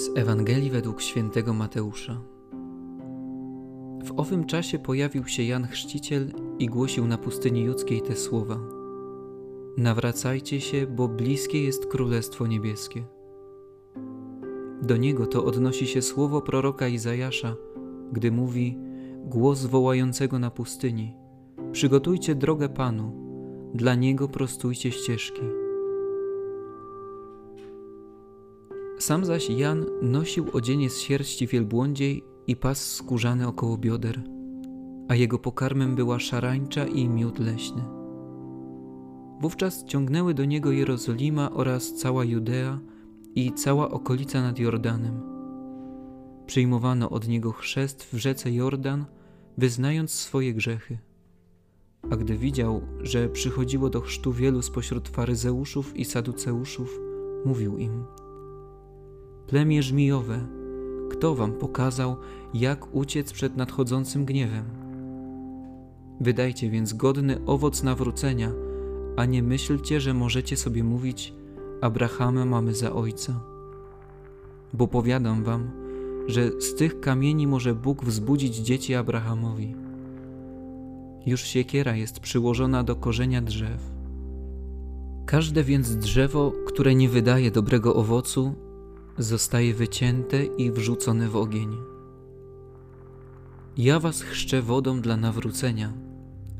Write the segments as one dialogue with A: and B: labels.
A: Z Ewangelii według świętego Mateusza. W owym czasie pojawił się Jan Chrzciciel i głosił na pustyni judzkiej te słowa: Nawracajcie się, bo bliskie jest Królestwo Niebieskie. Do niego to odnosi się słowo proroka Izajasza, gdy mówi: Głos wołającego na pustyni: Przygotujcie drogę Panu, dla niego prostujcie ścieżki. Sam zaś Jan nosił odzienie z sierści wielbłądziej i pas skórzany około bioder, a jego pokarmem była szarańcza i miód leśny. Wówczas ciągnęły do niego Jerozolima oraz cała Judea i cała okolica nad Jordanem. Przyjmowano od niego chrzest w rzece Jordan, wyznając swoje grzechy. A gdy widział, że przychodziło do chrztu wielu spośród faryzeuszów i saduceuszów, mówił im – plemię żmijowe, kto wam pokazał, jak uciec przed nadchodzącym gniewem? Wydajcie więc godny owoc nawrócenia, a nie myślcie, że możecie sobie mówić: Abrahama mamy za ojca. Bo powiadam wam, że z tych kamieni może Bóg wzbudzić dzieci Abrahamowi. Już siekiera jest przyłożona do korzenia drzew. Każde więc drzewo, które nie wydaje dobrego owocu, zostaje wycięte i wrzucone w ogień. Ja was chrzczę wodą dla nawrócenia,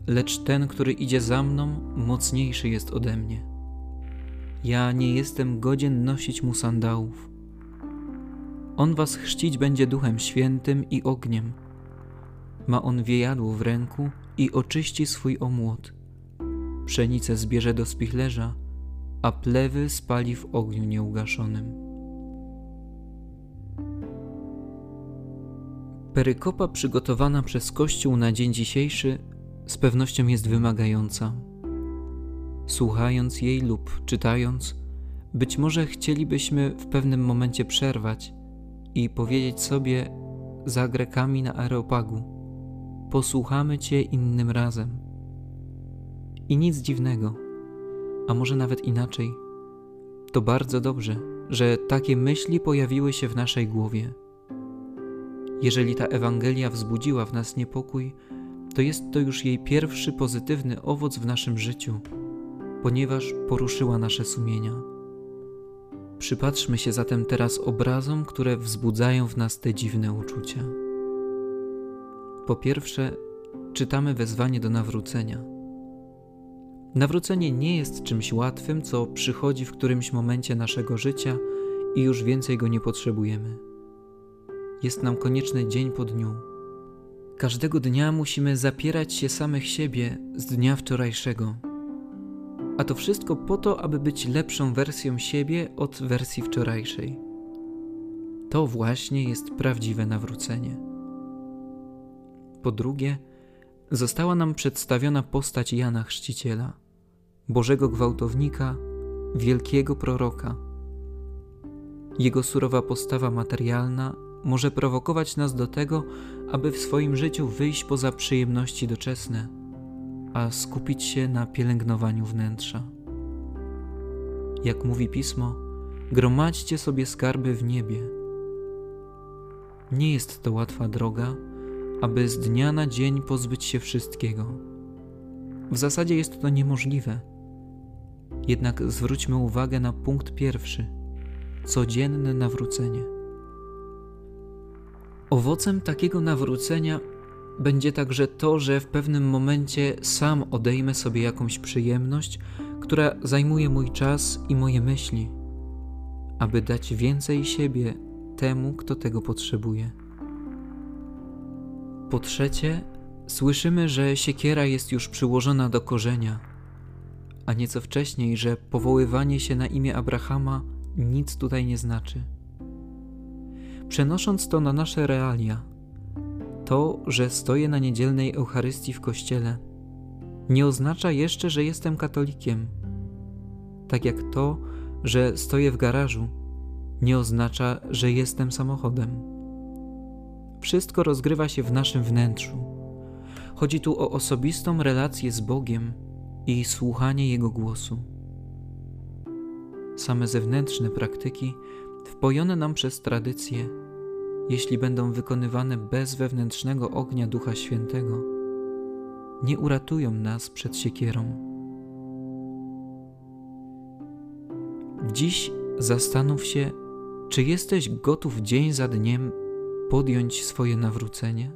A: lecz ten, który idzie za mną, mocniejszy jest ode mnie. Ja nie jestem godzien nosić mu sandałów. On was chrzcić będzie duchem świętym i ogniem. Ma on wiejadło w ręku i oczyści swój omłot. Pszenicę zbierze do spichlerza, a plewy spali w ogniu nieugaszonym. Perykopa przygotowana przez Kościół na dzień dzisiejszy z pewnością jest wymagająca. Słuchając jej lub czytając, być może chcielibyśmy w pewnym momencie przerwać i powiedzieć sobie za Grekami na Areopagu: Posłuchamy Cię innym razem. I nic dziwnego, a może nawet inaczej. To bardzo dobrze, że takie myśli pojawiły się w naszej głowie. Jeżeli ta Ewangelia wzbudziła w nas niepokój, to jest to już jej pierwszy pozytywny owoc w naszym życiu, ponieważ poruszyła nasze sumienia. Przypatrzmy się zatem teraz obrazom, które wzbudzają w nas te dziwne uczucia. Po pierwsze, czytamy wezwanie do nawrócenia. Nawrócenie nie jest czymś łatwym, co przychodzi w którymś momencie naszego życia i już więcej go nie potrzebujemy jest nam konieczny dzień po dniu. Każdego dnia musimy zapierać się samych siebie z dnia wczorajszego. A to wszystko po to, aby być lepszą wersją siebie od wersji wczorajszej. To właśnie jest prawdziwe nawrócenie. Po drugie, została nam przedstawiona postać Jana Chrzciciela, Bożego gwałtownika, wielkiego proroka. Jego surowa postawa materialna może prowokować nas do tego, aby w swoim życiu wyjść poza przyjemności doczesne, a skupić się na pielęgnowaniu wnętrza. Jak mówi pismo, gromadźcie sobie skarby w niebie. Nie jest to łatwa droga, aby z dnia na dzień pozbyć się wszystkiego. W zasadzie jest to niemożliwe. Jednak zwróćmy uwagę na punkt pierwszy codzienne nawrócenie. Owocem takiego nawrócenia będzie także to, że w pewnym momencie sam odejmę sobie jakąś przyjemność, która zajmuje mój czas i moje myśli, aby dać więcej siebie temu, kto tego potrzebuje. Po trzecie, słyszymy, że siekiera jest już przyłożona do korzenia, a nieco wcześniej, że powoływanie się na imię Abrahama nic tutaj nie znaczy. Przenosząc to na nasze realia, to, że stoję na niedzielnej Eucharystii w kościele, nie oznacza jeszcze, że jestem katolikiem. Tak jak to, że stoję w garażu, nie oznacza, że jestem samochodem. Wszystko rozgrywa się w naszym wnętrzu. Chodzi tu o osobistą relację z Bogiem i słuchanie Jego głosu. Same zewnętrzne praktyki wpojone nam przez tradycję, jeśli będą wykonywane bez wewnętrznego ognia Ducha Świętego, nie uratują nas przed siekierą. Dziś zastanów się, czy jesteś gotów dzień za dniem podjąć swoje nawrócenie?